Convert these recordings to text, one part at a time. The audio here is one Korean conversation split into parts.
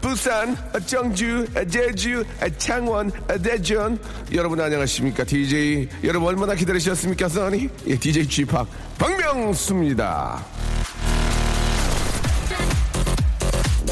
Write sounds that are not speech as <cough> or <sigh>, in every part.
부산 아, 제주 아, 창원 아, 대전. 여러분 안녕하십니까? DJ 여러분 얼마나 기다리셨습니까? 써니 예, DJ 쥐팍 박명수입니다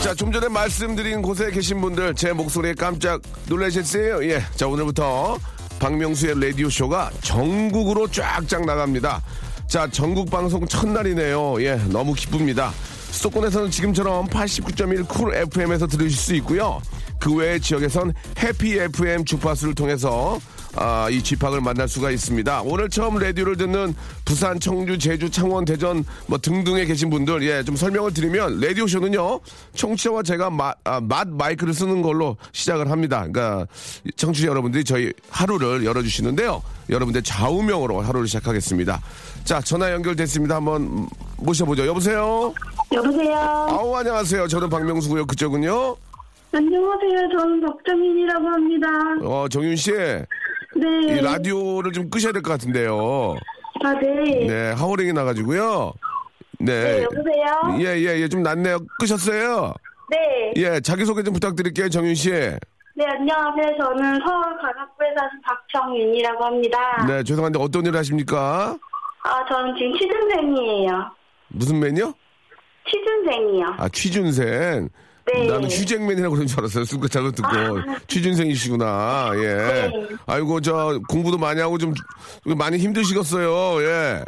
자, 좀 전에 말씀드린 곳에 계신 분들 제 목소리에 깜짝 놀라셨어요? 예. 자, 오늘부터 박명수의 라디오 쇼가 전국으로 쫙쫙 나갑니다. 자, 전국 방송 첫날이네요. 예, 너무 기쁩니다. 수도권에서는 지금처럼 89.1 쿨 FM에서 들으실 수 있고요. 그 외의 지역에선 해피 FM 주파수를 통해서 아, 이 집합을 만날 수가 있습니다. 오늘 처음 라디오를 듣는 부산, 청주, 제주, 창원, 대전 뭐 등등에 계신 분들 예, 좀 설명을 드리면 라디오 쇼는요. 청취자와 제가 맛, 아, 맛 마이크를 쓰는 걸로 시작을 합니다. 그러니까 청취자 여러분들이 저희 하루를 열어 주시는데요. 여러분들 좌우명으로 하루를 시작하겠습니다. 자, 전화 연결됐습니다. 한번 모셔보죠. 여보세요? 여보세요. 아우, 안녕하세요. 저는 박명수고요. 그쪽은요? 안녕하세요. 저는 박정인이라고 합니다. 어, 정윤 씨. 네. 이 라디오를 좀 끄셔야 될 것 같은데요. 아, 네. 네, 하우링이 나가지고요. 네, 네. 여보세요. 예, 예, 예, 좀 낫네요. 끄셨어요? 네. 예, 자기소개 좀 부탁드릴게요, 정윤 씨. 네, 안녕하세요. 저는 서울 관악구에 사는 박정윤이라고 합니다. 네, 죄송한데 어떤 일 하십니까? 아, 저는 지금 취준생이에요. 무슨 맨요? 취준생이요. 아, 취준생. 네. 나는 휴잭맨이라고 그런 줄 알았어요. 순간 잘못 듣고. 취준생이시구나. 예. 네. 아이고, 저, 공부도 많이 하고 좀, 많이 힘드시겠어요. 예.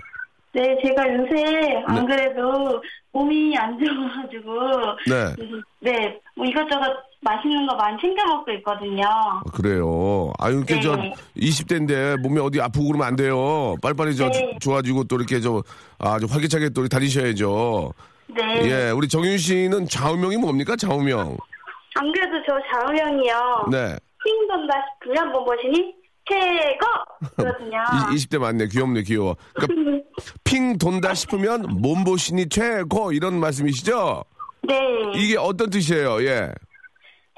네, 제가 요새 안 그래도 몸이 안 좋아가지고 네. 네, 뭐 이것저것 맛있는 거 많이 챙겨 먹고 있거든요. 아, 그래요. 아유, 이렇게 네. 저 20대인데 몸이 어디 아프고 그러면 안 돼요. 빨리빨리 저 네. 좋아지고 또 이렇게 저 아 주 활기차게 또 다니셔야죠. 네. 예, 우리 정윤 씨는 좌우명이 뭡니까? 좌우명. 안 그래도 저 좌우형이요. 네. 힘 돈다 싶으면 뭐 보시니 최고 거든요. <laughs> 이, 20대 맞네. 귀엽네, 귀여워. 그러니까 <laughs> 핑 돈다 싶으면 몸보신이 최고 이런 말씀이시죠? 네. 이게 어떤 뜻이에요? 예.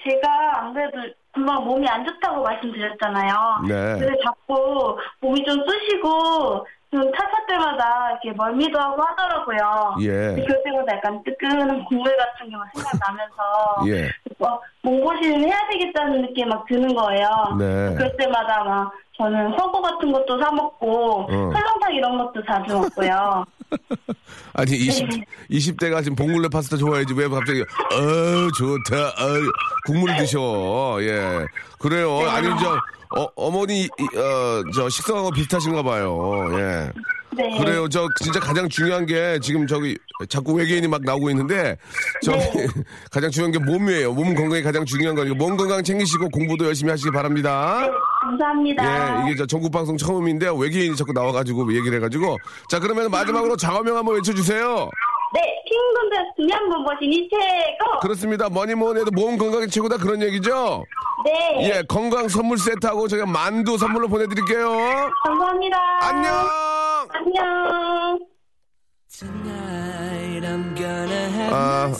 제가 안 그래도 금방 몸이 안 좋다고 말씀드렸잖아요. 네. 그래서 자꾸 몸이 좀 쑤시고 좀 차차 때마다 이렇게 멀미도 하고 하더라고요. 예. 그럴 때마다 약간 뜨끈한 국물 같은 게 막 생각나면서 예. 막 몸보신을 해야 되겠다는 느낌이 막 드는 거예요. 네. 그럴 때마다 막 저는 허거 같은 것도 사 먹고 어. 설렁탕 이런 것도 자주 먹고요. <laughs> 아니, 20, 20대가 지금 봉골레 파스타 좋아해야지. 왜 갑자기, 어, 좋다, 어, 국물 드셔. 예. 그래요. 아니, 저, 어, 어머니, 이- 어, 저, 식성하고 비슷하신가 봐요. 예. 네. 그래요. 저, 진짜 가장 중요한 게 지금 저기, 자꾸 외계인이 막 나오고 있는데, 저기, <laughs> 가장 중요한 게 몸이에요. 몸 건강이 가장 중요한 거니까 몸 건강 챙기시고 공부도 열심히 하시기 바랍니다. 감사합니다. 예, 이게 저 전국 방송 처음인데 외계인이 자꾸 나와가지고 얘기를 해가지고. 자, 그러면 마지막으로 작업명 한번 외쳐주세요. 네, 킹돈드 두면 몸보신이 최고. 그렇습니다. 뭐니 뭐니 해도 몸 건강이 최고다 그런 얘기죠? 네. 예, 건강 선물 세트하고 저희가 만두 선물로 보내드릴게요. 감사합니다. 안녕! 안녕. 아,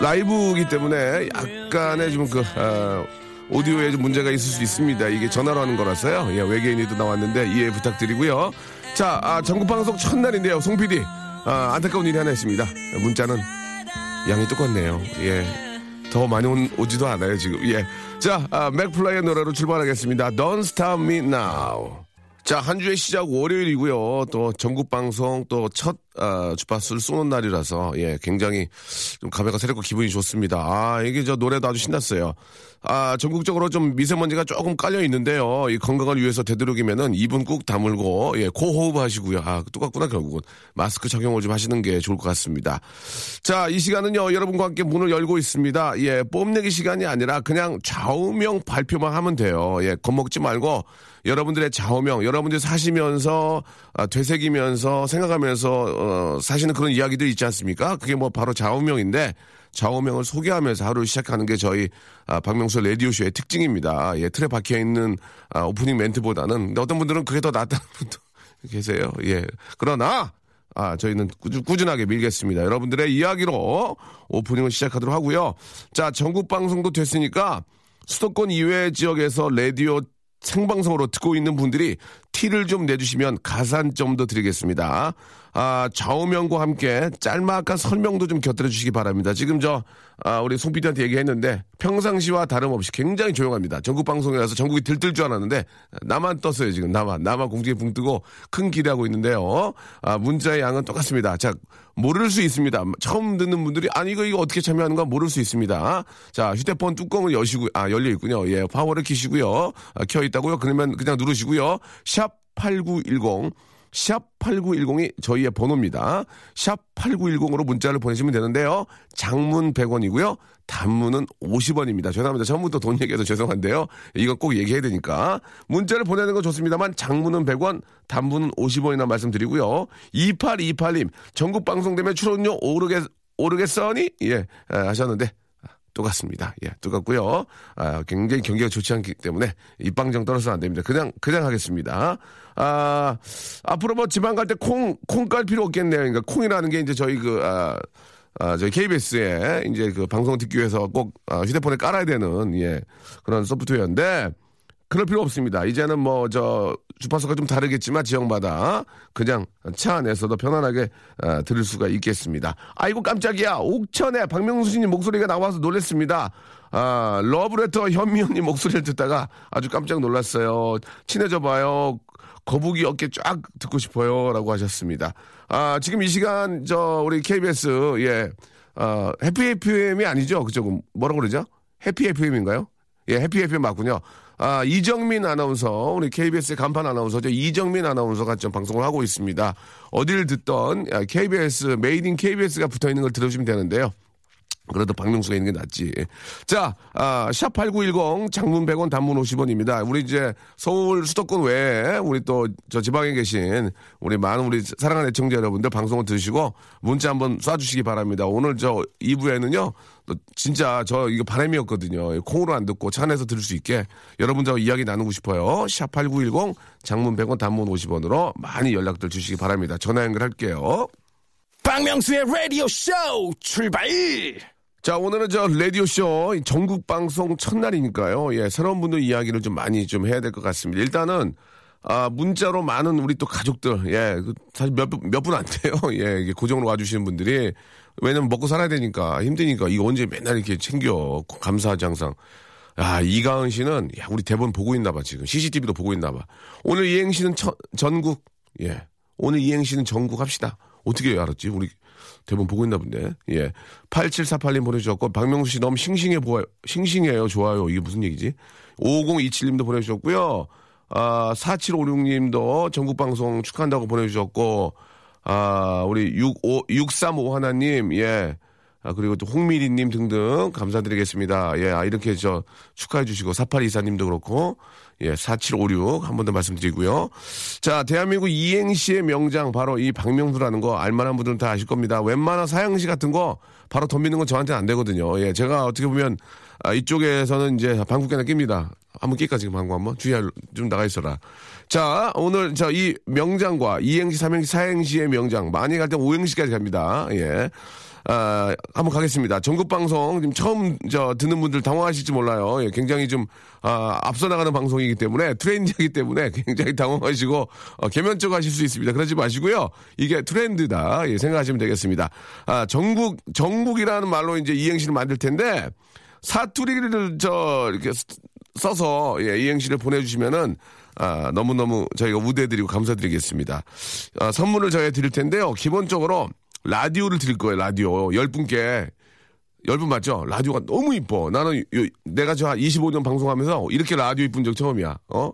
라이브이기 때문에 약간의 좀 그, 아, 오디오에 좀 문제가 있을 수 있습니다. 이게 전화로 하는 거라서요. 예, 외계인이 또 나왔는데 이해 부탁드리고요. 자, 아, 전국방송 첫날인데요. 송 PD. 아, 안타까운 일이 하나 있습니다. 문자는 양이 똑같네요. 예. 더 많이 온, 오지도 않아요, 지금. 예. 자, 아, 맥플라이의 노래로 출발하겠습니다. Don't Stop Me Now. 자, 한 주의 시작 월요일이고요. 또 전국 방송 또 첫 아, 주파수를 쏘는 날이라서, 예, 굉장히 좀 가벼가 새롭고 기분이 좋습니다. 아, 이게 저 노래도 아주 신났어요. 아, 전국적으로 좀 미세먼지가 조금 깔려 있는데요. 이 건강을 위해서 되도록이면은 입은 꾹 다물고, 예, 코 호흡 하시고요. 아, 똑같구나, 결국은. 마스크 착용을 좀 하시는 게 좋을 것 같습니다. 자, 이 시간은요, 여러분과 함께 문을 열고 있습니다. 예, 뽐내기 시간이 아니라 그냥 좌우명 발표만 하면 돼요. 예, 겁먹지 말고, 여러분들의 좌우명, 여러분들이 사시면서, 아, 되새기면서, 생각하면서, 어, 사시는 그런 이야기들 있지 않습니까? 그게 뭐 바로 좌우명인데, 좌우명을 소개하면서 하루 시작하는 게 저희 아, 박명수 라디오쇼의 특징입니다. 예, 틀에 박혀 있는 아, 오프닝 멘트보다는 어떤 분들은 그게 더 낫다는 <laughs> 분도 계세요. 예, 그러나 아, 저희는 꾸준, 꾸준 하게 밀겠습니다. 여러분들의 이야기로 오프닝을 시작하도록 하고요. 자, 전국 방송도 됐으니까 수도권 이외 지역에서 라디오 생방송으로 듣고 있는 분들이 티를 좀 내주시면 가산점도 드리겠습니다. 아, 좌우명과 함께 짤막한 설명도 좀 곁들여 주시기 바랍니다. 지금 저, 아, 우리 송 PD한테 얘기했는데 평상시와 다름없이 굉장히 조용합니다. 전국 방송이라서 전국이 들뜰 줄 알았는데 나만 떴어요, 지금. 나만. 나만 공중에 붕 뜨고 큰 기대하고 있는데요. 아, 문자의 양은 똑같습니다. 자, 모를 수 있습니다. 처음 듣는 분들이 아니 이거 이거 어떻게 참여하는 가 모를 수 있습니다. 자, 휴대폰 뚜껑을 여시고 아, 열려 있군요. 예, 파워를 키시고요. 아, 켜 있다고요? 그러면 그냥 누르시고요. 샵 8910 샵 8910이 저희의 번호입니다. 샵 8910으로 문자를 보내시면 되는데요. 장문 100원이고요. 단문은 50원입니다. 죄송합니다. 처음부터 돈 얘기해서 죄송한데요. 이건 꼭 얘기해야 되니까. 문자를 보내는 건 좋습니다만 장문은 100원, 단문은 50원이나 말씀드리고요. 2828님, 전국 방송되면 출연료 오르겠, 오르겠어니? 예, 아, 하셨는데 똑같습니다. 예, 똑같고요. 아, 굉장히 경기가 좋지 않기 때문에 입방정 떨어서는 안 됩니다. 그냥 그냥 하겠습니다. 아, 앞으로 뭐 지방 갈 때 콩 콩 깔 필요 없겠네요. 그러니까 콩이라는 게 이제 저희 그 아, 아, 저희 KBS에 이제 그 방송 듣기 위해서 꼭 아, 휴대폰에 깔아야 되는 예 그런 소프트웨어인데 그럴 필요 없습니다. 이제는 뭐 저 주파수가 좀 다르겠지만 지역마다 그냥 차 안에서도 편안하게 아, 들을 수가 있겠습니다. 아이고 깜짝이야. 옥천에 박명수 씨님 목소리가 나와서 놀랬습니다. 아, 러브레터 현미연님 목소리를 듣다가 아주 깜짝 놀랐어요. 친해져 봐요. 거북이 어깨 쫙 듣고 싶어요. 라고 하셨습니다. 아, 지금 이 시간 저 우리 KBS 예. 아, 해피 FM이 아니죠. 그죠? 뭐라고 그러죠? 해피 FM인가요? 예, 해피 FM 맞군요. 아, 이정민 아나운서, 우리 KBS의 간판 아나운서죠. 이정민 아나운서가 좀 방송을 하고 있습니다. 어디를 듣던 KBS, made in KBS가 붙어 있는 걸 들으시면 되는데요. 그래도 박명수가 있는 게 낫지. 자, 아, 샵8910 장문 100원 단문 50원입니다. 우리 이제 서울 수도권 외에 우리 또 저 지방에 계신 우리 많은 우리 사랑하는 애청자 여러분들 방송을 들으시고 문자 한번 쏴주시기 바랍니다. 오늘 저 2부에는요. 또 진짜 저 이거 바람이었거든요. 콩으로 안 듣고 차 안에서 들을 수 있게 여러분들하고 이야기 나누고 싶어요. 샵8910 장문 100원 단문 50원으로 많이 연락들 주시기 바랍니다. 전화 연결할게요. 박명수의 라디오 쇼 출발! 자, 오늘은 저 라디오쇼 전국 방송 첫날이니까요. 예, 새로운 분들 이야기를 좀 많이 좀 해야 될 것 같습니다. 일단은, 아, 문자로 많은 우리 또 가족들, 예, 그 사실 몇, 분- 몇분 안 돼요. <laughs> 예, 고정으로 와주시는 분들이. 왜냐면 먹고 살아야 되니까 힘드니까 이거 언제 맨날 이렇게 챙겨. 감사하지 항상. 야, 이가은 씨는, 야, 우리 대본 보고 있나 봐, 지금. CCTV도 보고 있나 봐. 오늘 이행시는 천- 전국, 예. 오늘 이행시는 전국 합시다. 어떻게 알았지? 우리 대본 보고 있나 본데. 예. 8748님 보내주셨고, 박명수 씨 너무 싱싱해 보여, 싱싱해요. 좋아요. 이게 무슨 얘기지? 5027님도 보내주셨고요. 아, 4756님도 전국방송 축하한다고 보내주셨고, 아, 우리 65, 635 하나님, 예. 아, 그리고 또 홍미리님 등등 감사드리겠습니다. 예, 아, 이렇게 저 축하해 주시고, 4824님도 그렇고, 예, 4756 한 번 더 말씀드리고요. 자, 대한민국 이행시의 명장 바로 이 박명수라는 거 알만한 분들은 다 아실 겁니다. 웬만한 사형시 같은 거 바로 덤비는 건 저한테는 안 되거든요. 예, 제가 어떻게 보면 아, 이쪽에서는 이제 방국계나 낍니다. 한번 낄까 지금 방구 한 번 주의할 좀 나가 있어라. 자, 오늘 저이 명장과 이행시, 삼행시, 사행시의 명장 많이 갈 때 오행시까지 갑니다. 예. 아, 한번 가겠습니다. 전국 방송 지금 처음 저 듣는 분들 당황하실지 몰라요. 예, 굉장히 좀 아, 앞서 나가는 방송이기 때문에 트렌드이기 때문에 <laughs> 굉장히 당황하시고 어, 개면적 하실 수 있습니다. 그러지 마시고요. 이게 트렌드다. 예, 생각하시면 되겠습니다. 아, 전국 전국이라는 말로 이제 이행시를 만들 텐데 사투리를 저 이렇게 쓰- 써서 예, 이행시를 보내주시면은 아, 너무너무 저희가 우대해드리고 감사드리겠습니다. 아, 선물을 저희가 드릴 텐데요. 기본적으로 라디오를 드릴 거예요, 라디오. 열 분께. 열 분 맞죠? 라디오가 너무 이뻐. 나는 요- 내가 저 한 25년 방송하면서 이렇게 라디오 이쁜 적 처음이야. 어?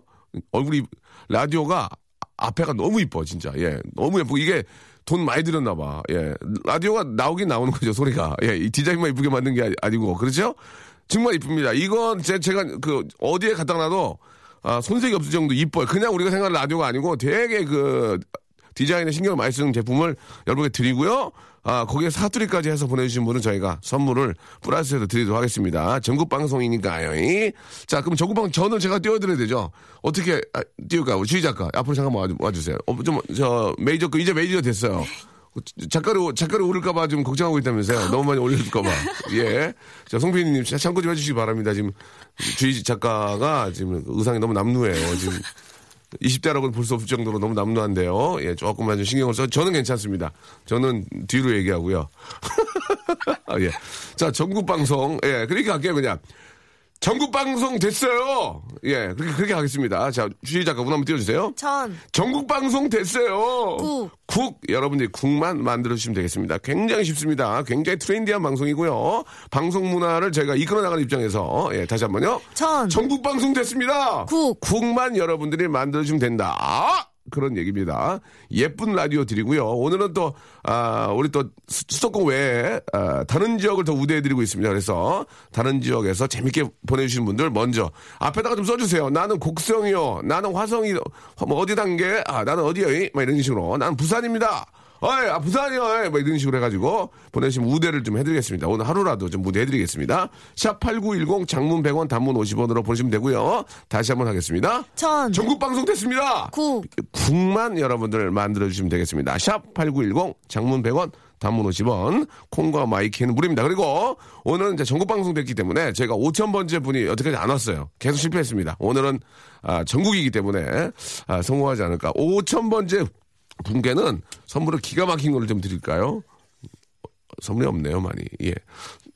얼굴이, 라디오가 앞에가 너무 이뻐, 진짜. 예. 너무 예쁘고 이게 돈 많이 들였나 봐. 예. 라디오가 나오긴 나오는 거죠, 소리가. 예. 이 디자인만 이쁘게 만든 게 아니- 아니고. 그렇죠? 정말 이쁩니다. 이건 제, 제가 그 어디에 갖다 놔도 아, 손색이 없을 정도 이뻐요. 그냥 우리가 생각하는 라디오가 아니고 되게 그 디자인에 신경을 많이 쓰는 제품을 여러분께 드리고요. 아, 거기에 사투리까지 해서 보내주신 분은 저희가 선물을 플러스해서 드리도록 하겠습니다. 전국 방송이니까요. 이. 자, 그럼 전국 방송 저는 제가 띄워드려야 되죠. 어떻게 아, 띄울까? 우리 주희 작가 앞으로 잠깐만 와주, 와주세요. 어, 좀, 저, 메이저, 그 이제 메이저 됐어요. 작가로, 작가로 오를까봐 좀 걱정하고 있다면서요. 너무 많이 올릴까봐. 예. 자, 송피디님 참고 좀 해주시기 바랍니다. 지금 주희 작가가 지금 의상이 너무 남루해요. 지금 20대라고는 볼 수 없을 정도로 너무 남루한데요. 예, 조금만 좀 신경을 써. 저는 괜찮습니다. 저는 뒤로 얘기하고요. 아, <laughs> 예. 자, 전국 방송. 예, 그렇게 할게요, 그냥. 전국 방송 됐어요. 예, 그렇게, 그렇게 하겠습니다. 자, 주희 작가 문 한번 띄워주세요. 전. 전국 방송 됐어요. 국. 국 여러분들이 국만 만들어 주시면 되겠습니다. 굉장히 쉽습니다. 굉장히 트렌디한 방송이고요. 방송 문화를 저희가 이끌어 나가는 입장에서 예, 다시 한 번요. 전. 전국 방송 됐습니다. 국. 국만 여러분들이 만들어 주면 된다. 아! 그런 얘기입니다. 예쁜 라디오 드리고요. 오늘은 또, 아, 우리 또 수- 수도권 외에, 아, 다른 지역을 더 우대해드리고 있습니다. 그래서 다른 지역에서 재밌게 보내주신 분들 먼저 앞에다가 좀 써주세요. 나는 곡성이요. 나는 화성이, 뭐 어디 단계? 아, 나는 어디요? 막 이런 식으로. 나는 부산입니다. 어이, 아, 부산이요. 어이, 뭐 이런 식으로 해가지고 보내주시면 우대를 좀 해드리겠습니다. 오늘 하루라도 좀 무대해드리겠습니다. 샵8910 장문 100원 단문 50원으로 보내시면 되고요. 다시 한번 하겠습니다. 전. 전국 방송 됐습니다. 국. 국만 여러분들 만들어주시면 되겠습니다. 샵8910 장문 100원 단문 50원 콩과 마이키는 무료입니다. 그리고 오늘은 이제 전국 방송 됐기 때문에 제가 5,000번째 분이 여태까지 안 왔어요. 계속 실패했습니다. 오늘은 아, 전국이기 때문에 아, 성공하지 않을까. 5,000번째 분께는 선물을 기가 막힌 걸좀 드릴까요? 선물이 없네요, 많이. 예.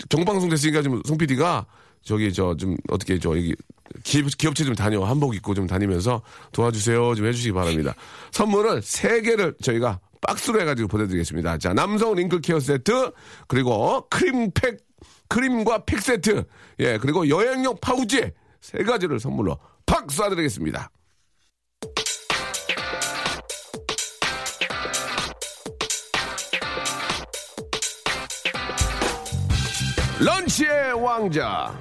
정방송 됐으니까 좀송 PD가 저기 저 좀 어떻게 저 여기 기업, 기업체 좀 다녀 한복 입고 좀 다니면서 도와주세요 좀 해주시기 바랍니다. 선물을 세 개를 저희가 박스로 해가지고 보내드리겠습니다. 자 남성 링클 케어 세트 그리고 크림팩 크림과 팩 세트 예 그리고 여행용 파우치 세 가지를 선물로 팍 쏴드리겠습니다. 런치의 왕자.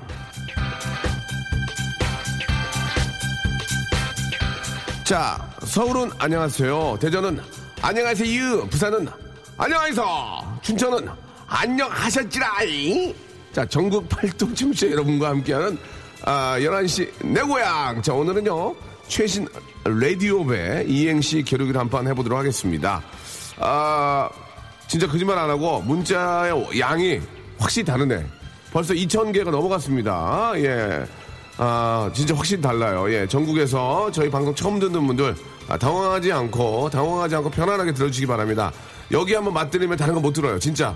자, 서울은 안녕하세요. 대전은 안녕하세요. 부산은 안녕하세요. 춘천은 안녕하셨지라이. 자, 전국 팔도 춤추 여러분과 함께하는 아, 11시 내 고향. 자, 오늘은요. 최신 라디오배 이행시 겨루기를 한 판 해보도록 하겠습니다. 아, 진짜 거짓말 안 하고 문자의 양이 확실히 다르네. 벌써 2,000개가 넘어갔습니다. 예. 아, 진짜 확실히 달라요. 예. 전국에서 저희 방송 처음 듣는 분들, 아, 당황하지 않고, 당황하지 않고 편안하게 들어주시기 바랍니다. 여기 한번 맛들리면 다른 거 못 들어요. 진짜.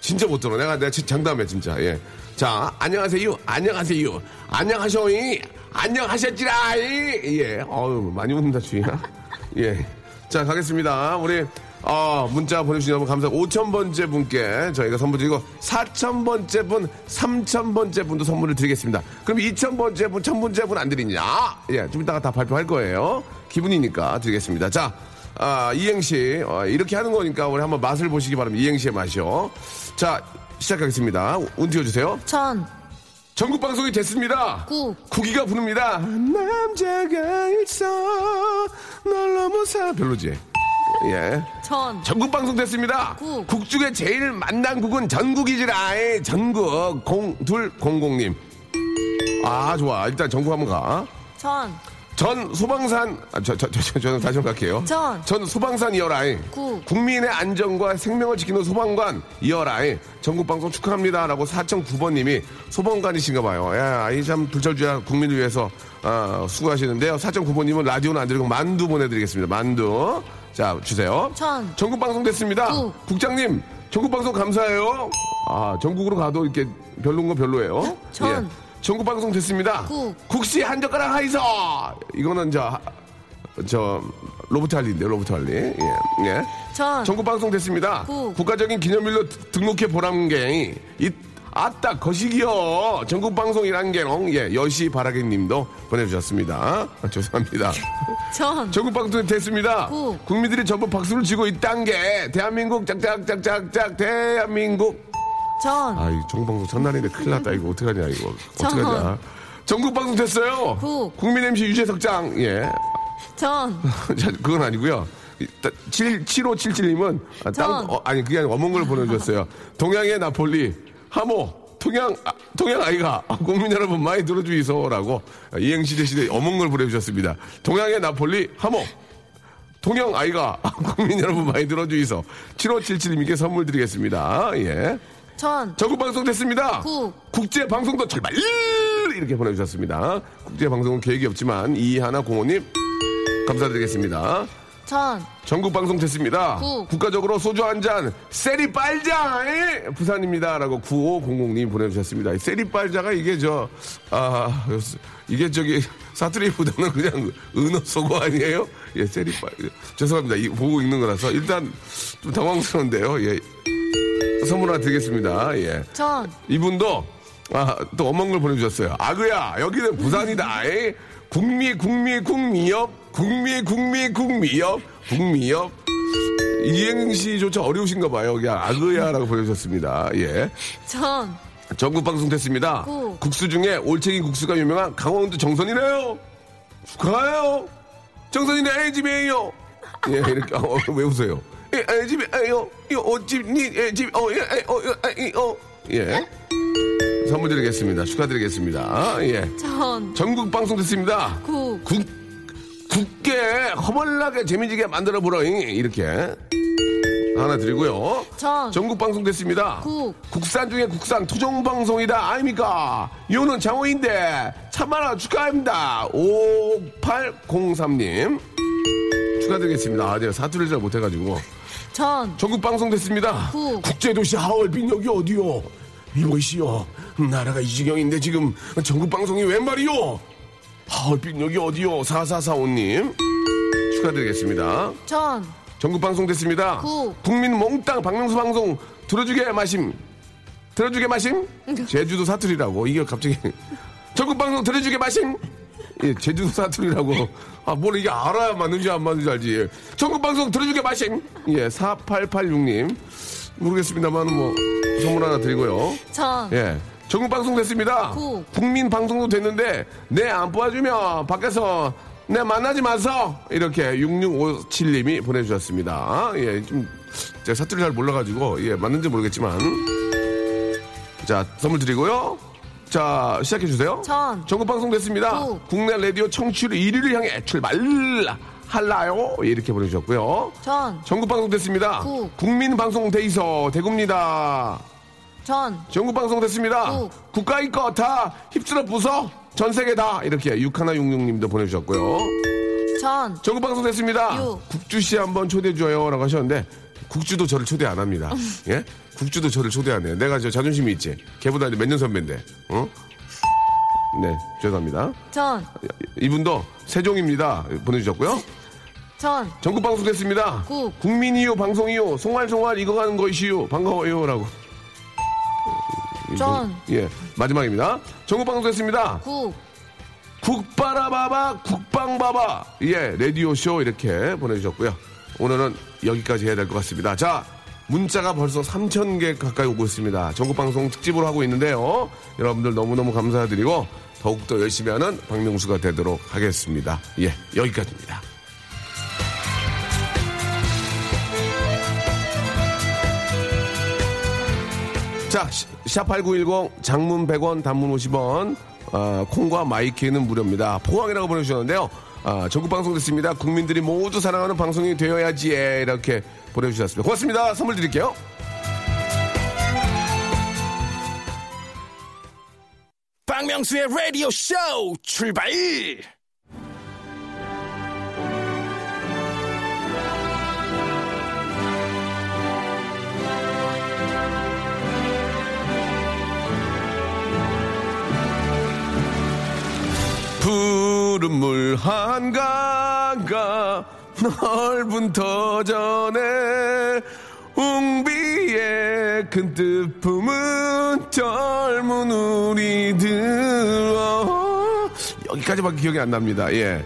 진짜 못 들어. 내가, 내가 진- 장담해, 진짜. 예. 자, 안녕하세요. 안녕하세요. 안녕하셔이. 안녕하셨지라이. 예. 어유 많이 웃는다, 주희야. 예. 자, 가겠습니다. 우리, 어, 문자 보내주신 여러분 감사합니다. 5,000번째 분께 저희가 선물 드리고, 4,000번째 분, 3,000번째 분도 선물을 드리겠습니다. 그럼 2,000번째 분, 1,000번째 분 안 드리냐? 예, 좀 이따가 다 발표할 거예요. 기분이니까 드리겠습니다. 자, 아, 이행시. 어, 이렇게 하는 거니까 우리 한번 맛을 보시기 바랍니다. 이행시의 맛이요. 자, 시작하겠습니다. 운 띄워주세요. 전. 전국 방송이 됐습니다. 국. 구기가 부릅니다. 남자가 있어 널 너무 사 별로지. 예. 전. 전국 방송 됐습니다. 국. 국 중에 제일 만난 국은 전국이지라. 전국 0200님. 아 좋아. 일단 전국 한번 가. 전. 전 소방산 아, 저, 저, 저, 저, 저는 다시 한번 갈게요. 전. 전 소방산 이어라이. 국. 국민의 안전과 생명을 지키는 소방관 이어라이. 전국 방송 축하합니다라고 4009번님이 소방관이신가 봐요. 야, 이 참 불철주야 국민을 위해서 아, 수고하시는데요. 4009번님은 라디오는 안 드리고 만두 보내드리겠습니다. 만두. 자, 주세요. 전. 전국 방송 됐습니다. 국. 국장님, 전국 방송 감사해요. 아, 전국으로 가도 이렇게 별로인 건 별로예요. 전. 예. 전국 방송 됐습니다. 국. 국시 한 젓가락 하이소. 이거는 저, 저 로버트 할리인데 로버트 할리. 예, 예. 전. 전국 방송 됐습니다. 국. 국가적인 기념일로 등록해 보람갱. 이 아따 거시기요. 전국 방송이란 게롱. 예, 여시 바라게님도 보내주셨습니다. 아, 죄송합니다. 전. 전국 방송 됐습니다. 국. 국민들이 전부 박수를 치고 있단 게 대한민국 짝짝짝짝짝 대한민국. 전. 아, 이 전국 방송 첫날인데 큰일 났다 이거 어떡하냐 이거 전. 어떡하냐. 전국 방송 됐어요. 국. 국민 MC 유재석 장 예. 전. <laughs> 자, 그건 아니고요. 7577님은 아, 전. 어, 아니 그게 아니라 어몽걸 보내주셨어요. 동양의 나폴리 하모 동양 아, 동양 아이가 아, 국민 여러분 많이 들어주이소라고 이행시 대신에 어몽걸 보내주셨습니다. 동양의 나폴리 하모 동양 아이가 아, 국민 여러분 많이 들어주이소 7577님께 선물 드리겠습니다. 예. 전. 전국 방송 됐습니다. 국. 국제 방송도 출발 이렇게 보내주셨습니다. 국제 방송은 계획이 없지만 이하나 공호님 감사드리겠습니다. 전. 전국 방송 됐습니다. 국. 국가적으로 소주 한 잔 세리 빨자 에? 부산입니다 라고 9500님 보내주셨습니다. 이 세리 빨자가 이게 저 아 이게 저기 사투리보다는 그냥 은어 소고 아니에요? 예 세리 빨 죄송합니다. 이 보고 읽는 거라서 일단 좀 당황스러운데요. 예 선물 하나 드리겠습니다. 예. 전. 이분도 아, 또걸 보내주셨어요. 아그야 여기는 부산이다. 에? 국미 국미 국미역 국미 국미 국미역 국미역 이행시조차 어려우신가 봐요. 그냥 아그야라고 보내주셨습니다. 예. 전. 전국 방송 됐습니다. 국. 국수 중에 올챙이 국수가 유명한 강원도 정선이네요. 축하해요. 정선이네 애집이에요. 예, 이렇게 어, 왜 웃어요? 예, 애집이에요. 이 옷집니 애집 어, 예, 에, 어, 예, 에, 어, 예. 선물 드리겠습니다. 축하드리겠습니다. 예. 전. 전국 방송 됐습니다. 국. 국, 국게 허벌나게 재미지게 만들어 보러잉. 이렇게. 하나 드리고요. 전. 전국 방송 됐습니다. 국. 국산 중에 국산 토종 방송이다. 아닙니까? 요는 장호인데 참마라 축하합니다. 5803님. 축하드리겠습니다. 아, 내가 사투리를 잘 못해가지고. 전. 전국 방송 됐습니다. 국. 국제도시 하얼빈 여기 어디요? 이보시오. 나라가 이 지경인데 지금 전국 방송이 웬 말이요? 하얼빈 여기 어디요? 4445님. 축하드리겠습니다. 전. 전국 방송 됐습니다. 국. 국민 몽땅 박명수 방송 들어주게 마심. 들어주게 마심? <laughs> 제주도 사투리라고. 이게 갑자기. 전국 방송 들어주게 마심? 예, 제주도 사투리라고. 아, 뭘 이게 알아야 맞는지 안 맞는지 알지. 전국 방송 들어주게 마심? 예, 4886님. 모르겠습니다만 뭐 선물 하나 드리고요. 전. 예. 전국 방송 됐습니다. 국. 국민 방송도 됐는데 내 안 뽑아주면 밖에서 내 만나지 마서 이렇게 6657님이 보내주셨습니다. 예, 좀 제가 사투리 잘 몰라가지고 예 맞는지 모르겠지만 자 선물 드리고요. 자 시작해 주세요. 전. 전국 방송 됐습니다. 국. 국내 라디오 청취율 1위를 향해 출발 할라요 이렇게 보내주셨고요. 전. 전국 방송 됐습니다. 국. 국민 방송 데이서 대구입니다. 전. 전국 방송 됐습니다. 국. 국가의 거다 휩쓸어 부숴 전 세계 다 이렇게 6166님도 보내주셨고요. 전. 전국 방송 됐습니다. 육. 국주 씨 한번 초대해 줘요라고 하셨는데 국주도 저를 초대 안 합니다. <laughs> 예? 국주도 저를 초대 안 해요. 내가 저 자존심이 있지. 걔보다 몇 년 선배인데. 어? 네, 죄송합니다. 전. 이분도 세종입니다. 보내주셨고요. 전. 전국 방송 됐습니다. 국. 국민이요, 방송이요, 송알송알 이거 가는 것이요, 반가워요라고. 전. 예, 마지막입니다. 전국 방송 됐습니다. 국. 국바라바바, 국방바바. 예, 라디오쇼 이렇게 보내주셨고요. 오늘은 여기까지 해야 될 것 같습니다. 자, 문자가 벌써 3,000개 가까이 오고 있습니다. 전국 방송 특집으로 하고 있는데요. 여러분들 너무너무 감사드리고 더욱더 열심히 하는 박명수가 되도록 하겠습니다. 예, 여기까지입니다. 자, 샵8910 장문 100원, 단문 50원, 어, 콩과 마이케이는 무료입니다. 포항이라고 보내주셨는데요. 아, 전국 방송 됐습니다. 국민들이 모두 사랑하는 방송이 되어야지. 예, 이렇게 보내주셨습니다. 고맙습니다. 선물 드릴게요. 박명수의 라디오 쇼 출발! 눈물 한가가 넓은 터전에 웅비의 큰 뜻 품은 젊은 우리들 어, 여기까지밖에 기억이 안 납니다. 예.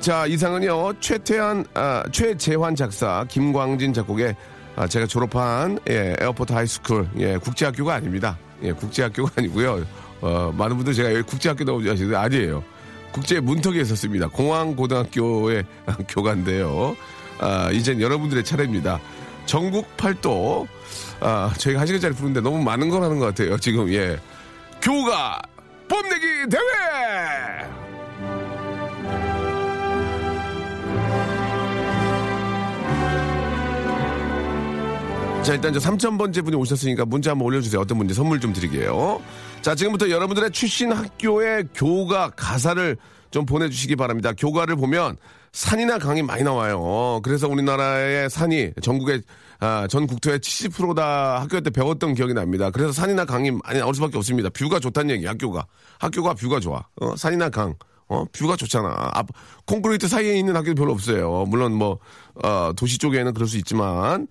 자 이상은요 최태한 아, 최재환 작사 김광진 작곡의 아, 제가 졸업한 예, airport high school 예, 국제학교가 아닙니다. 예, 국제학교가 아니고요. 어, 많은 분들 제가 여기 국제학교 나온 줄 아시는데 아니에요. 국제 문턱에 있었습니다. 공항고등학교의 <laughs> 교가인데요. 아, 이젠 여러분들의 차례입니다. 전국 팔도 아, 저희가 한 시간짜리 부르는데 너무 많은 걸 하는 것 같아요. 지금 예, 교가 뽐내기 대회. 자, 일단 저 3,000번째 분이 오셨으니까 문자 한번 올려주세요. 어떤 문제 선물 좀 드릴게요. 자, 지금부터 여러분들의 출신 학교의 교가 가사를 좀 보내주시기 바랍니다. 교가를 보면 산이나 강이 많이 나와요. 그래서 우리나라의 산이 전국의, 아, 전 국토의 70%다 학교 때 배웠던 기억이 납니다. 그래서 산이나 강이 많이 나올 수밖에 없습니다. 뷰가 좋다는 얘기, 학교가. 학교가 view가 좋아. 어, 산이나 강. 어, view가 좋잖아. 앞, 콘크리트 사이에 있는 학교도 별로 없어요. 물론 뭐, 어, 도시 쪽에는 그럴 수 있지만,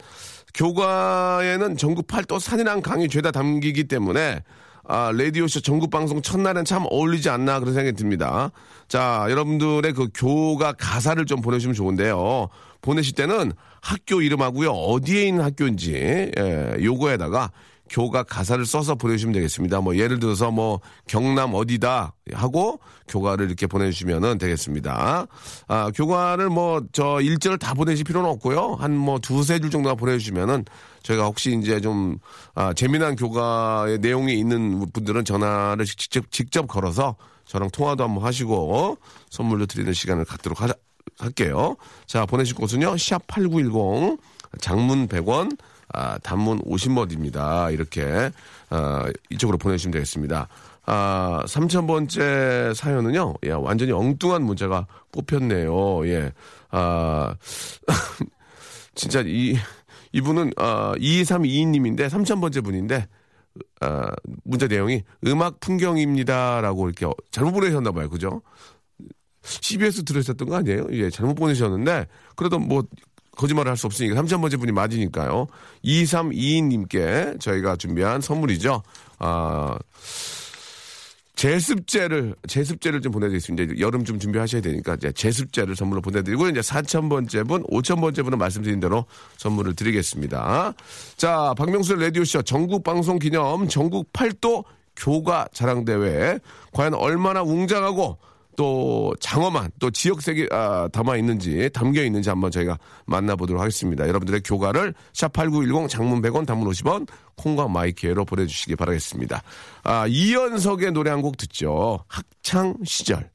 교가에는 전국 팔도 산이랑 강이 죄다 담기기 때문에 아, 라디오쇼 전국 방송 첫날엔 참 어울리지 않나 그런 생각이 듭니다. 자, 여러분들의 그 교가 가사를 좀 보내주시면 좋은데요. 보내실 때는 학교 이름하고요. 어디에 있는 학교인지, 예, 요거에다가 교가 가사를 써서 보내주시면 되겠습니다. 뭐 예를 들어서 뭐 경남 어디다 하고 교가를 이렇게 보내주시면 되겠습니다. 아, 교가를 뭐 저 일절을 다 보내실 필요는 없고요. 한 뭐 두세 줄 정도만 보내주시면은 저희가 혹시 이제 좀 아, 재미난 교가의 내용이 있는 분들은 전화를 직접 직접 걸어서 저랑 통화도 한번 하시고 어? 선물로 드리는 시간을 갖도록 하자, 할게요. 자 보내실 곳은요 샵 #8910 장문 100원. 아, 단문 50원입니다. 이렇게, 아, 이쪽으로 보내주시면 되겠습니다. 아, 3,000번째 사연은요, 예, 완전히 엉뚱한 문자가 뽑혔네요. 예, 아, <laughs> 진짜 이, 이분은, 아, 2322님인데, 3,000번째 분인데, 아, 문자 내용이 음악 풍경입니다라고 이렇게 잘못 보내셨나봐요. 그죠? CBS 들으셨던 거 아니에요? 예, 잘못 보내셨는데, 그래도 뭐, 거짓말을 할 수 없으니까 3,000번째 분이 맞으니까요. 2322님께 저희가 준비한 선물이죠. 아, 제습제를, 제습제를 좀 보내드리겠습니다. 여름 좀 준비하셔야 되니까 이제 제습제를 선물로 보내드리고 이제 4,000번째 분, 5,000번째 분은 말씀드린 대로 선물을 드리겠습니다. 자, 박명수의 라디오 쇼 전국 방송 기념 전국 팔도 교가 자랑 대회. 과연 얼마나 웅장하고 또 장엄한 또 지역색이 아, 담아 있는지 담겨 있는지 한번 저희가 만나보도록 하겠습니다. 여러분들의 교가를 샵8910 장문 100원 단문 50원 콩과 마이키에로 보내주시기 바라겠습니다. 아, 이연석의 노래 한 곡 듣죠. 학창 시절.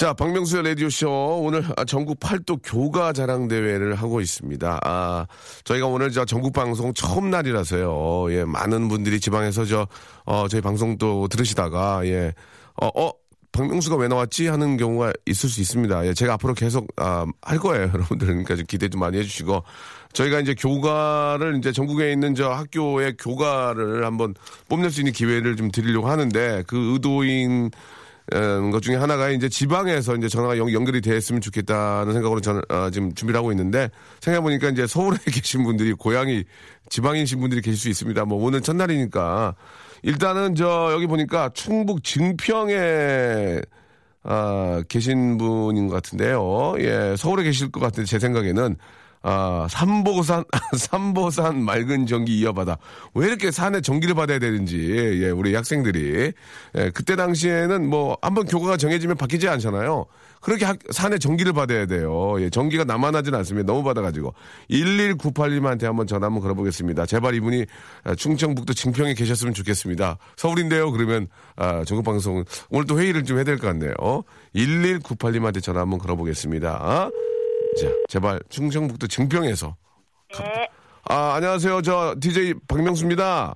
자, 박명수의 라디오쇼. 오늘 아, 전국 팔도 교가 자랑 대회를 하고 있습니다. 아, 저희가 오늘 저 전국 방송 처음 날이라서요. 예, 많은 분들이 지방에서 저, 어, 저희 방송도 들으시다가, 예, 어, 어, 박명수가 왜 나왔지? 하는 경우가 있을 수 있습니다. 예, 제가 앞으로 계속, 아, 할 거예요. <laughs> 여러분들. 그러니까 좀 기대 좀 많이 해주시고. 저희가 이제 교가를 이제 전국에 있는 저 학교의 교가를 한번 뽐낼 수 있는 기회를 좀 드리려고 하는데 그 의도인 음, 것 중에 하나가 이제 지방에서 이제 전화가 연, 연결이 됐으면 좋겠다는 생각으로 저는 어, 지금 준비를 하고 있는데 생각해 보니까 이제 서울에 <laughs> 계신 분들이 고향이 지방이신 분들이 계실 수 있습니다. 뭐 오늘 첫날이니까 일단은 저 여기 보니까 충북 증평에 아, 계신 분인 것 같은데요. 예, 서울에 계실 것 같은데 제 생각에는 아, 삼보산, <laughs> 삼보산 맑은 전기 이어받아. 왜 이렇게 산에 전기를 받아야 되는지, 예, 우리 학생들이. 예, 그때 당시에는 뭐, 한번 교과가 정해지면 바뀌지 않잖아요. 그렇게 학- 산에 전기를 받아야 돼요. 예, 전기가 남아나진 않습니다. 너무 받아가지고. 1198님한테 한번 전화 한번 걸어보겠습니다. 제발 이분이 아, 충청북도 증평에 계셨으면 좋겠습니다. 서울인데요. 그러면, 아, 전국방송, 오늘 또 회의를 좀 해야 될 것 같네요. 1198님한테 전화 한번 걸어보겠습니다. 자, 제발 충청북도 증평에서. 네. 아, 안녕하세요. 저 DJ 박명수입니다.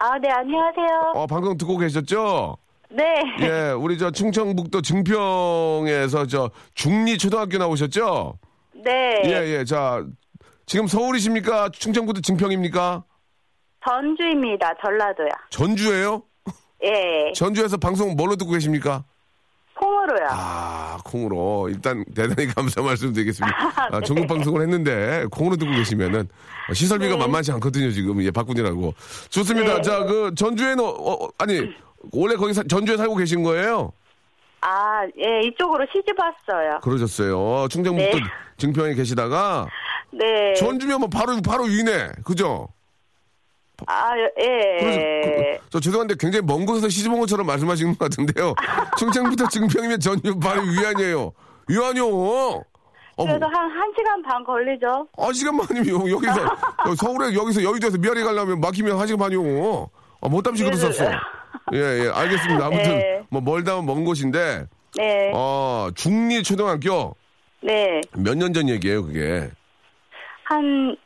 아, 네, 안녕하세요. 어, 방송 듣고 계셨죠? 네. 예, 우리 저 충청북도 증평에서 저 중리 초등학교 나오셨죠? 네. 예, 예. 자, 지금 서울이십니까? 충청북도 증평입니까? 전주입니다. 전라도요. 전주예요? 예. 전주에서 방송 뭘로 듣고 계십니까? 콩으로요. 아, 콩으로. 일단 대단히 감사 말씀드리겠습니다. <laughs> 아, 전국 방송을 했는데 콩으로 듣고 계시면은 시설비가 네. 만만치 않거든요, 지금. 예, 바꾼이라고. 좋습니다. 네. 자, 그 전주에는 어, 어, 아니 원래 거기 사- 전주에 살고 계신 거예요? 아, 예, 이쪽으로 시집 왔어요. 그러셨어요. 충청북도 네. 증평에 계시다가 네. 전주면 뭐 바로 바로 위네. 그죠? 아, 예. 그래서 그, 저 죄송한데 굉장히 먼 곳에서 시집 온 것처럼 말씀하시는 것 같은데요. <laughs> 충청부터 증평이면 전주 바로 위 아니에요. 위 아니요. 어, 그래도 한, 한 시간 반 걸리죠. 아, 시간 반이면 여기서 여기 서울에 여기서 여의도에서 미아리 가려면 막히면 한 시간 반이요. 아, 못 담시고 그래도- 썼어. 예, 예, 알겠습니다. 아무튼 네. 뭐 멀다면 먼 곳인데 네. 어, 중리 초등학교 네. 몇 년 전 얘기예요, 그게. 한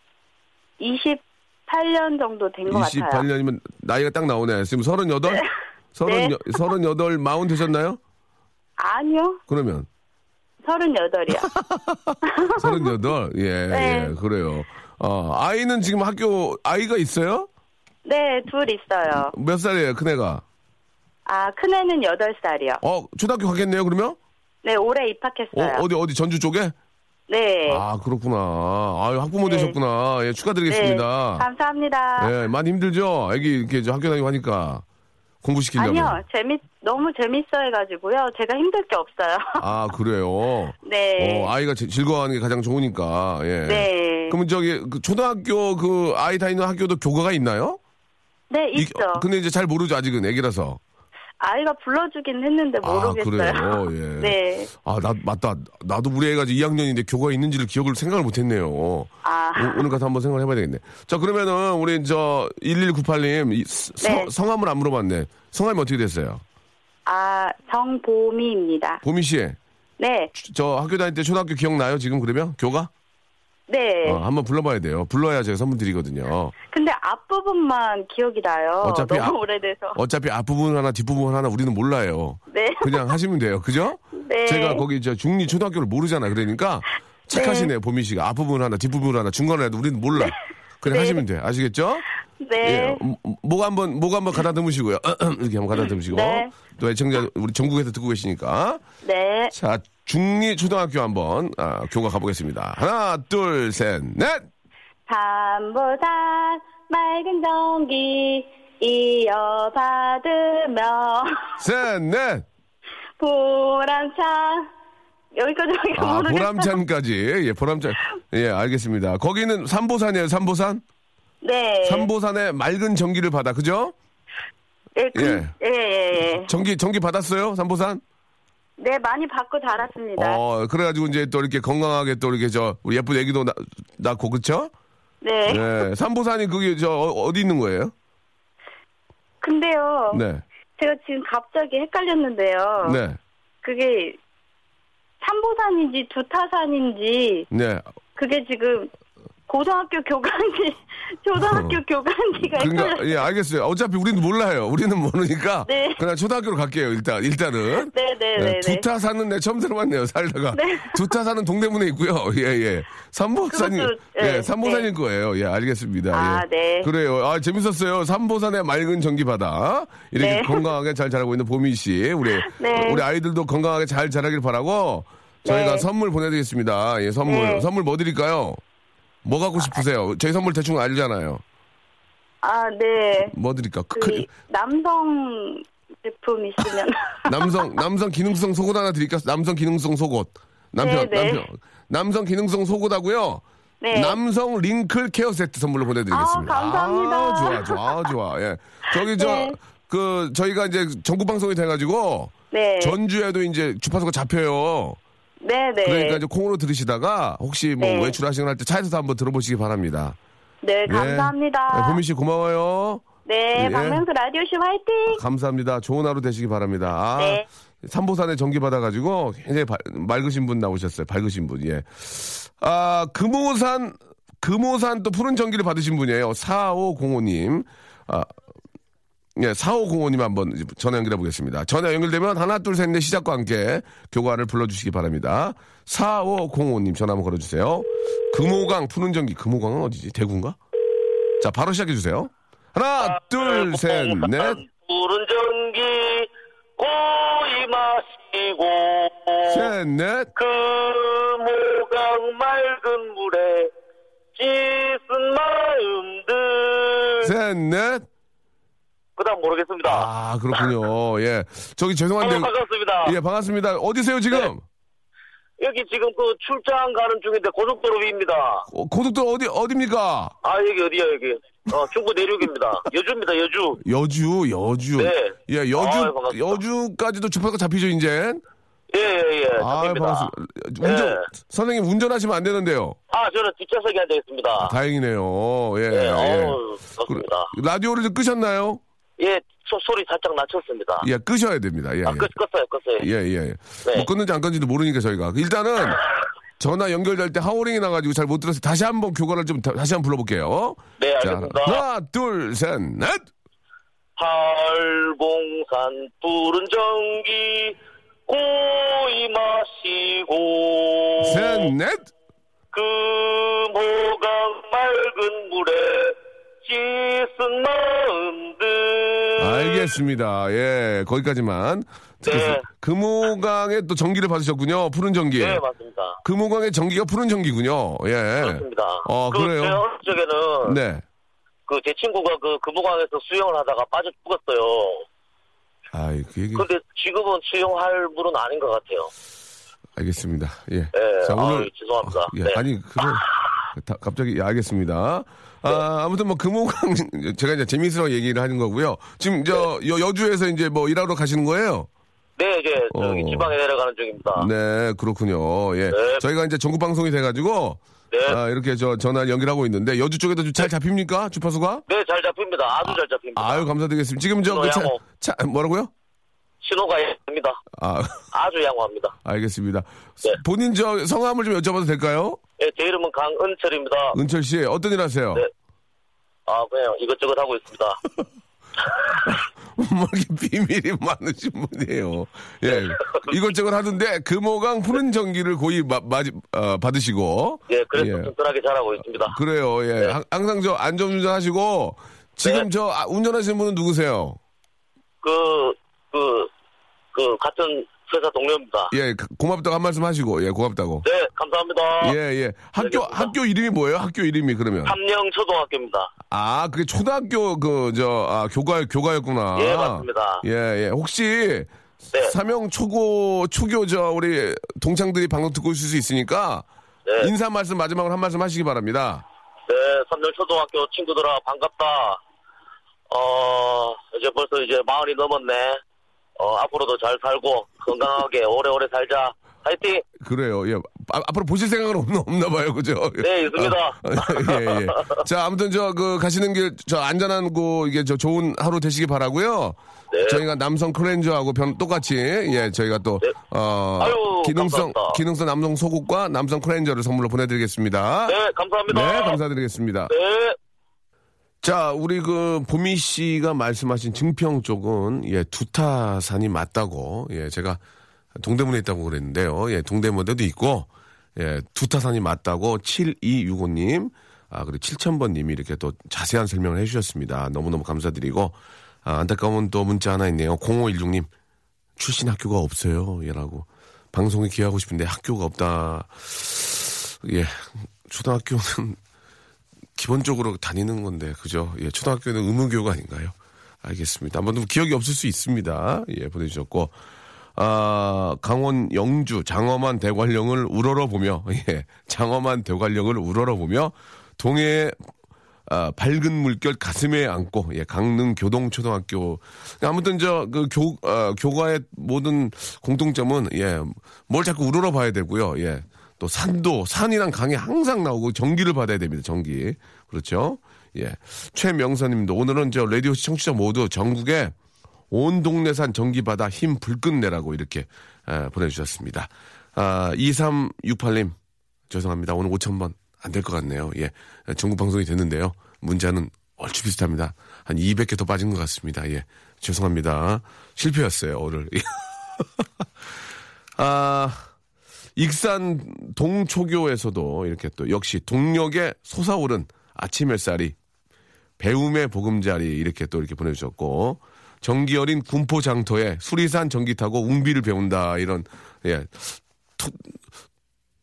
28년 정도 된 것 같아요. 28년이면 나이가 딱 나오네. 지금 38? 서른 네. 서른여덟 마흔 되셨나요? 아니요. 그러면 38이요. <laughs> 서른여덟. 예, 네. 예, 그래요. 어, 아이는 지금 학교 아이가 있어요? 네, 둘 있어요. 몇 살이에요, 큰애가? 아, 큰애는 8살이요. 어, 초등학교 가겠네요, 그러면? 네, 올해 어, 입학했어요. 어디 어디 전주 쪽에? 네. 아, 그렇구나. 아유, 학부모 네. 되셨구나. 예, 축하드리겠습니다. 네, 감사합니다. 예, 많이 힘들죠? 애기 이렇게 저 학교 다니고 하니까. 공부시키려면. 아니요, 재밌, 너무 재밌어 해가지고요. 제가 힘들 게 없어요. <laughs> 아, 그래요? 네. 어, 아이가 제- 즐거워하는 게 가장 좋으니까. 예. 네. 그러면 저기 그 초등학교 그 아이 다니는 학교도 교과가 있나요? 네, 이- 있죠. 어, 근데 이제 잘 모르죠 아직은 애기라서. 아이가 불러주긴 했는데 모르겠어요. 아 그래요. <laughs> 예. 네. 아 나 맞다. 나도 우리 애가 이제 2학년인데 교과가 있는지를 기억을 생각을 못했네요. 아, 오, 늘 가서 한번 생각을 해봐야 되겠네. 자 그러면은 우리 저 1198님 이 스- 성- 네. 성함을 안 물어봤네. 성함이 어떻게 됐어요? 아, 정보미입니다. 보미 씨. 네, 저 학교 다닐 때 초등학교 기억나요? 지금 그러면 교가? 네. 어, 한번 불러봐야 돼요. 불러야 제가 선물 드리거든요. 근데 앞부분만 기억이 나요. 어차피 너무 앞- 오래돼서. 어차피 앞부분 하나 뒷부분 하나 우리는 몰라요. 네. 그냥 하시면 돼요. 그죠? 네. 제가 거기 저 중리 초등학교를 모르잖아. 그러니까 착하시네 보미 씨가 앞부분 하나 뒷부분 하나 중간에도 우리는 몰라. 그냥 네. 하시면 돼. 아시겠죠? 네. 예. 음, 목 한번 목 한번 가다듬으시고요. <clears throat> 이렇게 한번 가다듬으시고 네. 또 애청자 우리 전국에서 듣고 계시니까 네. 자 중리 초등학교 한번 아, 교과 가보겠습니다. 하나 둘 셋 넷. 담보산 맑은 전기 이어받으며 셋, 넷. 보람찬 여기까지 아, 모르겠어요. 보람찬까지. 예, 보람찬. 예, 알겠습니다. 거기는 삼보산이에요, 삼보산? 네. 삼보산에 맑은 전기를 받아, 그죠? 예, 그, 예. 예, 예, 예. 전기, 전기 받았어요, 삼보산? 네, 많이 받고 자랐습니다. 어, 그래가지고 이제 또 이렇게 건강하게 또 이렇게 저, 우리 예쁜 애기도 나, 낳고, 그쵸? 네. 예, 삼보산이 그게 저, 어, 어디 있는 거예요? 근데요. 네. 제가 지금 갑자기 헷갈렸는데요. 네. 그게 삼보산인지 두타산인지 네. 그게 지금 고등학교 교관지 <laughs> 초등학교 교관지가 어. 그러니까, 헷갈려요. 예, 알겠어요. 어차피 우리는 몰라요. 우리는 모르니까. 네. 그냥 초등학교로 갈게요, 일단, 일단은. 네, 네, 네, 네. 두타 사는 내 처음 들어봤네요, 살다가. 네. 두타 사는 동대문에 있고요. <laughs> 예, 예. 삼보산이, 그것도, 예, 네, 삼보산일 거예요. 예, 알겠습니다. 아, 예. 네. 그래요. 아, 재밌었어요. 삼보산의 맑은 전기바다. 이렇게 네. 건강하게 잘 자라고 있는 보미 씨. 우리, 네. 우리 아이들도 건강하게 잘 자라길 바라고 저희가 네. 선물 보내드리겠습니다. 예, 선물. 네. 선물 뭐 드릴까요? 뭐 갖고 싶으세요? 저희 선물 대충 알잖아요. 아, 네. 뭐 드릴까? 크- 그 남성 제품 있으면 <laughs> 남성 남성 기능성 속옷 하나 드릴까? 남성 기능성 속옷. 남편 네, 네. 남편 남성 기능성 속옷하고요. 네. 남성 링클 케어 세트 선물로 보내드리겠습니다. 아, 감사합니다. 아, 좋아, 좋아, 아, 좋아. 예. 저기 저, 네. 그, 저희가 이제 전국 방송이 돼가지고, 네. 전주에도 이제 주파수가 잡혀요. 네, 네. 그러니까 이제 콩으로 들으시다가 혹시 뭐 네. 외출하시거나 할 때 차에서도 한번 들어보시기 바랍니다. 네, 예. 감사합니다. 네, 보미 씨 고마워요. 네, 예. 박명수 라디오쇼 화이팅! 감사합니다. 좋은 하루 되시기 바랍니다. 아, 네. 삼보산에 전기 받아가지고 굉장히 발- 맑으신 분 나오셨어요. 밝으신 분. 예. 아, 금오산, 금오산 또 푸른 전기를 받으신 분이에요. 4505님. 아, 예, 4505님 한번 전화 연결해 보겠습니다. 전화 연결되면 하나, 둘, 셋, 넷 시작과 함께 교관을 불러주시기 바랍니다. 4505님 전화 한번 걸어주세요. 금호강 푸른 전기. 금호강은 어디지? 대구인가? 자, 바로 시작해 주세요. 하나, 둘, 셋, 넷. 푸른 전기 고이 마시고 셋, 넷. 그 모강 맑은 물에 씻은 마음들 셋, 넷. 그다음 모르겠습니다. 아, 그렇군요. 예. 저기 아, 죄송한데. 반갑습니다. 예, 반갑습니다. 어디세요, 지금? 네. 여기 지금 그 출장 가는 중인데 고속도로 위입니다. 어, 고속도로 어디, 어디입니까? 아 여기 어디야 여기? 어 중부 내륙입니다. <laughs> 여주입니다 여주. 여주, 여주. 네. 예, 여주, 아유. 여주까지도 주파가 잡히죠, 이제? 예예예. 아, 잡힙니다. 반갑습니다. 운전, 네. 선생님 운전하시면 안 되는데요. 아 저는 뒷좌석에 앉아 있습니다. 다행이네요. 예, 네, 예. 어우, 반갑습니다. 그, 라디오를 좀 끄셨나요? 예, 소, 소리 살짝 낮췄습니다. 예, 끄셔야 됩니다. 예, 아, 예. 껐, 껐어요, 껐어요. 예, 예. 네. 뭐 끊는지 안 끊는지도 모르니까 저희가. 일단은 전화 연결될 때 하워링이 나가지고 잘 못 들어서 다시 한번 교관을 좀 다- 다시 한번 불러볼게요. 네, 자, 알겠습니다. 하나, 둘, 셋, 넷. 팔봉산 푸른 전기 고이 마시고 셋, 넷. 그 모강 맑은 물에 씻은 마음들 알겠습니다. 예, 거기까지만. 네. 금호강에 또 전기를 받으셨군요. 푸른 전기. 네, 맞습니다. 금호강의 전기가 푸른 전기군요. 예. 그렇습니다. 어, 그 그래요? 제가 어릴 적에는 네. 그 제 친구가 그 금호강에서 수영을 하다가 빠져 죽었어요. 아이, 그 얘기. 근데 지금은 수영할 물은 아닌 것 같아요. 알겠습니다. 예. 네, 자, 오늘. 아유, 죄송합니다. 예, 네. 아니, 그래. <laughs> 다- 갑자기, 예, 알겠습니다. 아, 아무튼 뭐, 금호강, <laughs> 제가 이제 재미있어 얘기를 하는 거고요. 지금 저, 여, 여주에서 이제 뭐, 일하러 가시는 거예요? 네, 이제 저기 어. 지방에 내려가는 중입니다. 네, 그렇군요. 예. 네. 저희가 이제 전국 방송이 돼가지고, 네. 아, 이렇게 저 전화 연결하고 있는데, 여주 쪽에도 좀잘 잡힙니까? 주파수가? 네, 잘 잡힙니다. 아주 잘 잡힙니다. 아유, 감사드리겠습니다. 지금 저, 그 차. 차, 뭐라고요? 신호가 있습니다. 아, 아주 양호합니다. 알겠습니다. 네. 본인 저 성함을 좀 여쭤봐도 될까요? 네, 제 이름은 강은철입니다. 은철 씨, 어떤 일 하세요? 네. 아, 그냥 이것저것 하고 있습니다. <laughs> 뭐 이렇게 비밀이 많으신 분이에요. 예. 이것저것 하던데, 금호강 푸른 전기를 고이 마, 마, 어, 받으시고. 예, 그래서 예. 튼튼하게 잘하고 있습니다. 그래요, 예. 네. 항- 항상 저 안전운전 하시고, 지금 네. 저 아, 운전하시는 분은 누구세요? 그, 그, 그, 같은 회사 동료입니다. 예, 그- 고맙다고 한 말씀 하시고, 예, 고맙다고. 네, 감사합니다. 예, 예. 학교, 알겠습니다. 학교 이름이 뭐예요? 학교 이름이 그러면? 함령초등학교입니다. 아, 그게 초등학교 그, 저, 아, 교과, 교과였구나. 예, 맞습니다. 예, 예. 혹시, 네. 사명 초고, 초교, 저, 우리 동창들이 방송 듣고 있을 수 있으니까, 네. 인사 말씀 마지막으로 한 말씀 하시기 바랍니다. 네, 삼령초등학교 친구들아, 반갑다. 어, 이제 벌써 이제 마흔이 넘었네. 어, 앞으로도 잘 살고, 건강하게 오래오래 살자. 화이팅! 그래요. 예. 아, 앞으로 보실 생각은 없나, 없나 봐요. 그죠? 네, 있습니다. 아, 예, 예. <laughs> 자, 아무튼 저, 그, 가시는 길, 저, 안전한 고, 이게 저, 좋은 하루 되시기 바라고요 네. 저희가 남성 클렌저하고 변, 똑같이, 예, 저희가 또, 네. 어, 아유, 기능성, 감사합니다. 기능성 남성 속옷과 남성 클렌저를 선물로 보내드리겠습니다. 네, 감사합니다. 네, 감사드리겠습니다. 네. 자, 우리 그 보미 씨가 말씀하신 증평 쪽은 예, 두타산이 맞다고 예, 제가 동대문에 있다고 그랬는데요. 예, 동대문에도 있고 예, 두타산이 맞다고 7265님 아, 그리고 7000번 님이 이렇게 또 자세한 설명을 해 주셨습니다. 너무너무 감사드리고 아, 안타까운 또 문자 하나 있네요. 0516님 출신 학교가 없어요. 이라고 방송에 기여하고 싶은데 학교가 없다. 예. 초등학교는 기본적으로 다니는 건데, 그죠? 예, 초등학교는 의무교육 아닌가요? 알겠습니다. 한번 기억이 없을 수 있습니다. 예, 보내주셨고. 아, 강원 영주 장엄한 대관령을 우러러 보며, <laughs> 예, 장엄한 대관령을 우러러 보며, 동해의 아, 밝은 물결 가슴에 안고, 예, 강릉 교동초등학교. 아무튼 저, 그 교, 아, 교과의 모든 공통점은, 예, 뭘 자꾸 우러러 봐야 되고요, 예. 또 산도, 산이랑 강이 항상 나오고 전기를 받아야 됩니다, 전기. 그렇죠? 예. 최명선 님도 오늘은 저 라디오 시청자 모두 전국에 온 동네 산 전기 받아 힘 불끈 내라고 이렇게 에, 보내주셨습니다. 아, 2368님, 죄송합니다. 오늘 5천번 안 될 것 같네요. 예. 전국 방송이 됐는데요. 문자는 얼추 비슷합니다. 한 200개 더 빠진 것 같습니다. 예. 죄송합니다. 실패였어요, 오늘. <laughs> 아, 익산 동초교에서도 이렇게 또 역시 동력에 솟아오른 아침 햇살이 배움의 보금자리 이렇게 또 이렇게 보내주셨고 전기 어린 군포 장터에 수리산 전기 타고 웅비를 배운다 이런 예 툭,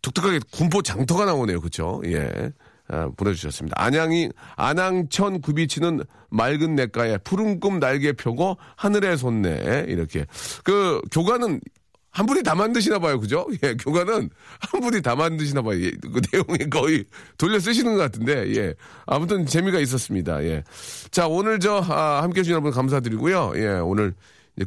독특하게 군포 장터가 나오네요. 그렇죠 예. 아, 보내주셨습니다. 안양이 안양천 굽이치는 맑은 냇가에 푸른 꿈 날개 펴고 하늘에 솟네 이렇게. 그 교관은 한 분이 다 만드시나 봐요, 그죠? <laughs> 예, 교관은 한 분이 다 만드시나 봐요. 예, 그 내용이 거의 돌려 쓰시는 것 같은데, 예. 아무튼 재미가 있었습니다, 예. 자, 오늘 저, 아, 함께 해주신 여러분 감사드리고요. 예, 오늘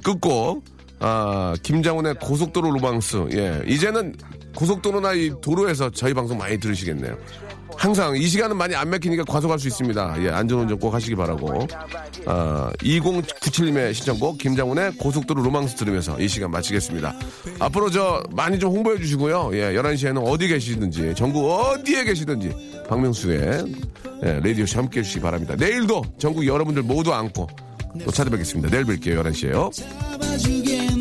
끝곡, 아, 김장훈의 고속도로 로망스, 예. 이제는 고속도로나 이 도로에서 저희 방송 많이 들으시겠네요. 항상 이 시간은 많이 안 막히니까 과속할 수 있습니다. 예, 안전운전 꼭 하시기 바라고. 아, 2097님의 신청곡 김장훈의 고속도로 로망스 들으면서 이 시간 마치겠습니다. 앞으로 저 많이 좀 홍보해 주시고요. 예, 11시에는 어디 계시든지 전국 어디에 계시든지 박명수의 예, 라디오쇼 함께 해주시기 바랍니다. 내일도 전국 여러분들 모두 안고 또 찾아뵙겠습니다. 내일 뵐게요. 11시에요.